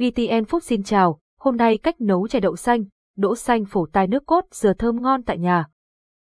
VTN Food xin chào, hôm nay cách nấu chè đậu xanh, đỗ xanh phổ tai nước cốt dừa thơm ngon tại nhà.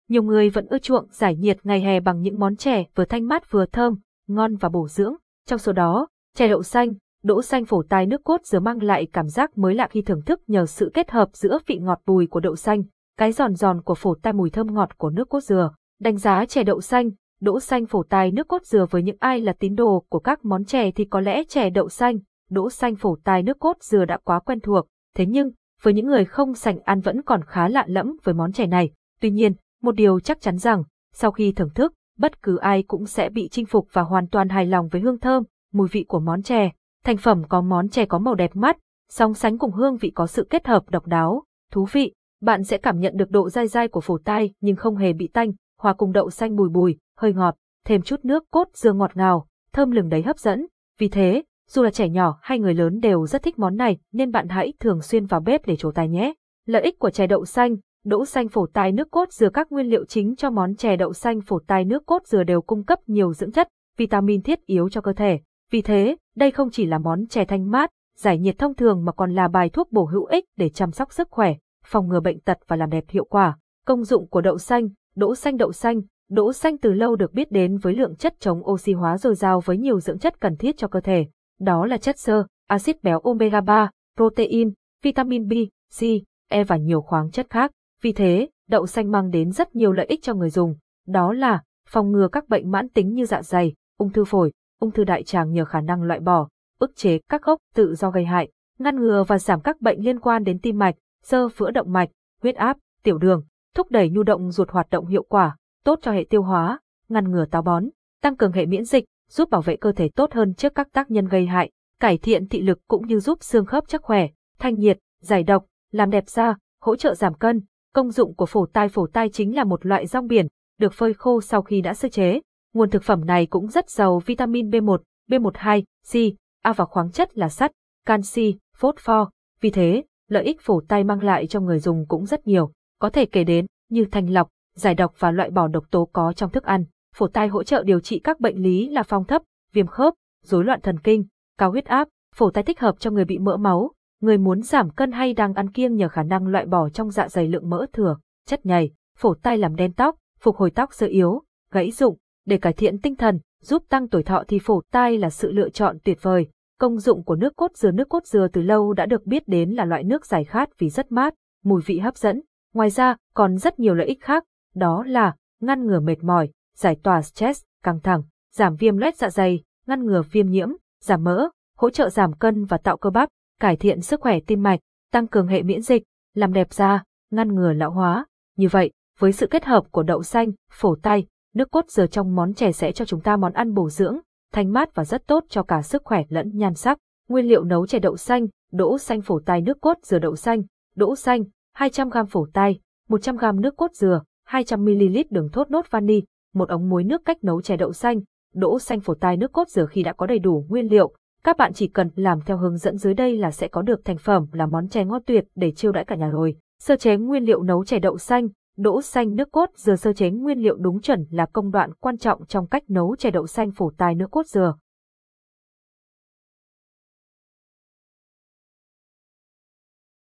Nhiều người vẫn ưa chuộng giải nhiệt ngày hè bằng những món chè vừa thanh mát vừa thơm, ngon và bổ dưỡng. Trong số đó, chè đậu xanh, đỗ xanh phổ tai nước cốt dừa mang lại cảm giác mới lạ khi thưởng thức nhờ sự kết hợp giữa vị ngọt bùi của đậu xanh, cái giòn giòn của phổ tai mùi thơm ngọt của nước cốt dừa. Đánh giá chè đậu xanh, đỗ xanh phổ tai nước cốt dừa với những ai là tín đồ của các món chè thì có lẽ chè đậu xanh, đỗ xanh phổ tai nước cốt dừa đã quá quen thuộc, thế nhưng, với những người không sành ăn vẫn còn khá lạ lẫm với món chè này. Tuy nhiên, một điều chắc chắn rằng, sau khi thưởng thức, bất cứ ai cũng sẽ bị chinh phục và hoàn toàn hài lòng với hương thơm, mùi vị của món chè. Thành phẩm có món chè có màu đẹp mắt, song sánh cùng hương vị có sự kết hợp độc đáo, thú vị. Bạn sẽ cảm nhận được độ dai dai của phổ tai nhưng không hề bị tanh, hòa cùng đậu xanh bùi bùi, hơi ngọt, thêm chút nước cốt dưa ngọt ngào, thơm lừng đấy hấp dẫn. Vì thế, dù là trẻ nhỏ hay người lớn đều rất thích món này nên bạn hãy thường xuyên vào bếp để trổ tài nhé. Lợi ích của chè đậu xanh, đỗ xanh phổ tai nước cốt dừa các nguyên liệu chính cho món chè đậu xanh phổ tai nước cốt dừa đều cung cấp nhiều dưỡng chất, vitamin thiết yếu cho cơ thể. Vì thế, đây không chỉ là món chè thanh mát, giải nhiệt thông thường mà còn là bài thuốc bổ hữu ích để chăm sóc sức khỏe, phòng ngừa bệnh tật và làm đẹp hiệu quả. Công dụng của đậu xanh, đỗ xanh đậu xanh, đỗ xanh từ lâu được biết đến với lượng chất chống oxy hóa dồi dào với nhiều dưỡng chất cần thiết cho cơ thể đó là chất xơ, axit béo omega 3, protein, vitamin B, C, E và nhiều khoáng chất khác. Vì thế, đậu xanh mang đến rất nhiều lợi ích cho người dùng, đó là phòng ngừa các bệnh mãn tính như dạ dày, ung thư phổi, ung thư đại tràng nhờ khả năng loại bỏ, ức chế các gốc tự do gây hại, ngăn ngừa và giảm các bệnh liên quan đến tim mạch, sơ phữa động mạch, huyết áp, tiểu đường, thúc đẩy nhu động ruột hoạt động hiệu quả, tốt cho hệ tiêu hóa, ngăn ngừa táo bón, tăng cường hệ miễn dịch, giúp bảo vệ cơ thể tốt hơn trước các tác nhân gây hại, cải thiện thị lực cũng như giúp xương khớp chắc khỏe, thanh nhiệt, giải độc, làm đẹp da, hỗ trợ giảm cân. Công dụng của phổ tai phổ tai chính là một loại rong biển, được phơi khô sau khi đã sơ chế. Nguồn thực phẩm này cũng rất giàu vitamin B1, B12, C, A và khoáng chất là sắt, canxi, phosphor. Vì thế, lợi ích phổ tai mang lại cho người dùng cũng rất nhiều, có thể kể đến như thanh lọc, giải độc và loại bỏ độc tố có trong thức ăn phổ tai hỗ trợ điều trị các bệnh lý là phong thấp, viêm khớp, rối loạn thần kinh, cao huyết áp, phổ tai thích hợp cho người bị mỡ máu, người muốn giảm cân hay đang ăn kiêng nhờ khả năng loại bỏ trong dạ dày lượng mỡ thừa, chất nhầy, phổ tai làm đen tóc, phục hồi tóc sơ yếu, gãy rụng, để cải thiện tinh thần, giúp tăng tuổi thọ thì phổ tai là sự lựa chọn tuyệt vời. Công dụng của nước cốt dừa Nước cốt dừa từ lâu đã được biết đến là loại nước giải khát vì rất mát, mùi vị hấp dẫn. Ngoài ra, còn rất nhiều lợi ích khác, đó là ngăn ngừa mệt mỏi, giải tỏa stress, căng thẳng, giảm viêm loét dạ dày, ngăn ngừa viêm nhiễm, giảm mỡ, hỗ trợ giảm cân và tạo cơ bắp, cải thiện sức khỏe tim mạch, tăng cường hệ miễn dịch, làm đẹp da, ngăn ngừa lão hóa. Như vậy, với sự kết hợp của đậu xanh, phổ tay, nước cốt dừa trong món chè sẽ cho chúng ta món ăn bổ dưỡng, thanh mát và rất tốt cho cả sức khỏe lẫn nhan sắc. Nguyên liệu nấu chè đậu xanh, đỗ xanh phổ tay nước cốt dừa đậu xanh, đỗ xanh, 200g phổ tay 100g nước cốt dừa, 200ml đường thốt nốt vani, một ống muối nước cách nấu chè đậu xanh, đỗ xanh phổ tai nước cốt dừa khi đã có đầy đủ nguyên liệu. Các bạn chỉ cần làm theo hướng dẫn dưới đây là sẽ có được thành phẩm là món chè ngon tuyệt để chiêu đãi cả nhà rồi. Sơ chế nguyên liệu nấu chè đậu xanh, đỗ xanh nước cốt dừa sơ chế nguyên liệu đúng chuẩn là công đoạn quan trọng trong cách nấu chè đậu xanh phổ tai nước cốt dừa.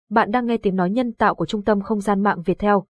Bạn đang nghe tiếng nói nhân tạo của Trung tâm Không gian mạng Việt theo.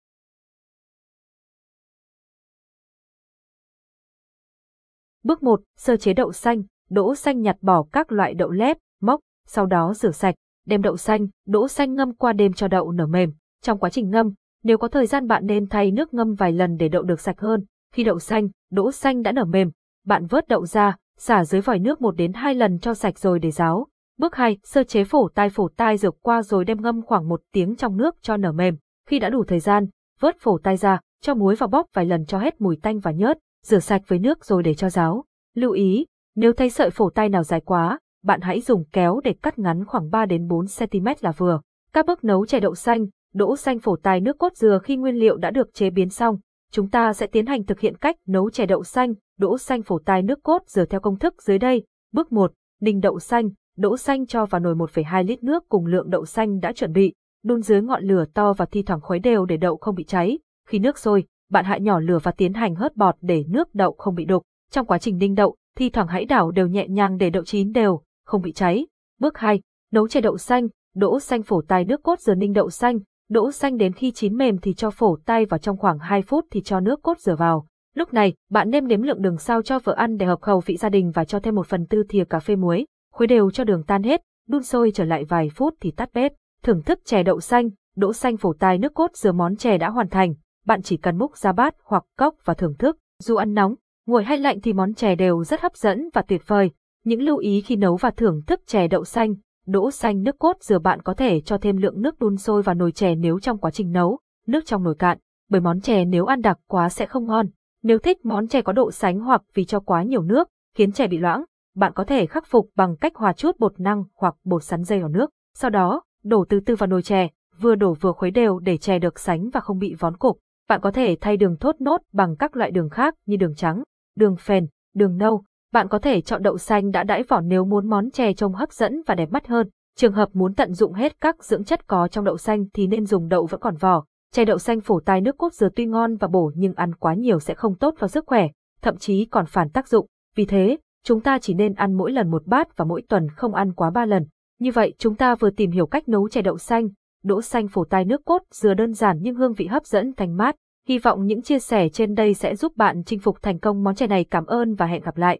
Bước 1. Sơ chế đậu xanh, đỗ xanh nhặt bỏ các loại đậu lép, mốc, sau đó rửa sạch, đem đậu xanh, đỗ xanh ngâm qua đêm cho đậu nở mềm. Trong quá trình ngâm, nếu có thời gian bạn nên thay nước ngâm vài lần để đậu được sạch hơn. Khi đậu xanh, đỗ xanh đã nở mềm, bạn vớt đậu ra, xả dưới vòi nước 1 đến 2 lần cho sạch rồi để ráo. Bước 2. Sơ chế phổ tai phổ tai rửa qua rồi đem ngâm khoảng 1 tiếng trong nước cho nở mềm. Khi đã đủ thời gian, vớt phổ tai ra, cho muối vào bóp vài lần cho hết mùi tanh và nhớt, rửa sạch với nước rồi để cho ráo. Lưu ý, nếu thấy sợi phổ tay nào dài quá, bạn hãy dùng kéo để cắt ngắn khoảng 3 đến 4 cm là vừa. Các bước nấu chè đậu xanh, đỗ xanh phổ tai nước cốt dừa khi nguyên liệu đã được chế biến xong, chúng ta sẽ tiến hành thực hiện cách nấu chè đậu xanh, đỗ xanh phổ tai nước cốt dừa theo công thức dưới đây. Bước 1, ninh đậu xanh, đỗ xanh cho vào nồi 1,2 lít nước cùng lượng đậu xanh đã chuẩn bị, đun dưới ngọn lửa to và thi thoảng khuấy đều để đậu không bị cháy. Khi nước sôi, bạn hạ nhỏ lửa và tiến hành hớt bọt để nước đậu không bị đục. Trong quá trình ninh đậu, thi thoảng hãy đảo đều nhẹ nhàng để đậu chín đều, không bị cháy. Bước 2. Nấu chè đậu xanh, đỗ xanh phổ tay nước cốt dừa ninh đậu xanh, đỗ xanh đến khi chín mềm thì cho phổ tay vào trong khoảng 2 phút thì cho nước cốt dừa vào. Lúc này, bạn nêm nếm lượng đường sao cho vợ ăn để hợp khẩu vị gia đình và cho thêm một phần tư thìa cà phê muối, khuấy đều cho đường tan hết, đun sôi trở lại vài phút thì tắt bếp. Thưởng thức chè đậu xanh, đỗ xanh phổ tay nước cốt dừa món chè đã hoàn thành, bạn chỉ cần múc ra bát hoặc cốc và thưởng thức. Dù ăn nóng, nguội hay lạnh thì món chè đều rất hấp dẫn và tuyệt vời. Những lưu ý khi nấu và thưởng thức chè đậu xanh, đỗ xanh nước cốt dừa bạn có thể cho thêm lượng nước đun sôi vào nồi chè nếu trong quá trình nấu, nước trong nồi cạn, bởi món chè nếu ăn đặc quá sẽ không ngon. Nếu thích món chè có độ sánh hoặc vì cho quá nhiều nước, khiến chè bị loãng, bạn có thể khắc phục bằng cách hòa chút bột năng hoặc bột sắn dây vào nước. Sau đó, đổ từ từ vào nồi chè, vừa đổ vừa khuấy đều để chè được sánh và không bị vón cục. Bạn có thể thay đường thốt nốt bằng các loại đường khác như đường trắng, đường phèn, đường nâu. Bạn có thể chọn đậu xanh đã đãi vỏ nếu muốn món chè trông hấp dẫn và đẹp mắt hơn. Trường hợp muốn tận dụng hết các dưỡng chất có trong đậu xanh thì nên dùng đậu vẫn còn vỏ. Chè đậu xanh phổ tai nước cốt dừa tuy ngon và bổ nhưng ăn quá nhiều sẽ không tốt cho sức khỏe, thậm chí còn phản tác dụng. Vì thế, chúng ta chỉ nên ăn mỗi lần một bát và mỗi tuần không ăn quá ba lần. Như vậy chúng ta vừa tìm hiểu cách nấu chè đậu xanh, đỗ xanh phổ tai nước cốt, dừa đơn giản nhưng hương vị hấp dẫn, thanh mát. Hy vọng những chia sẻ trên đây sẽ giúp bạn chinh phục thành công món chè này. Cảm ơn và hẹn gặp lại.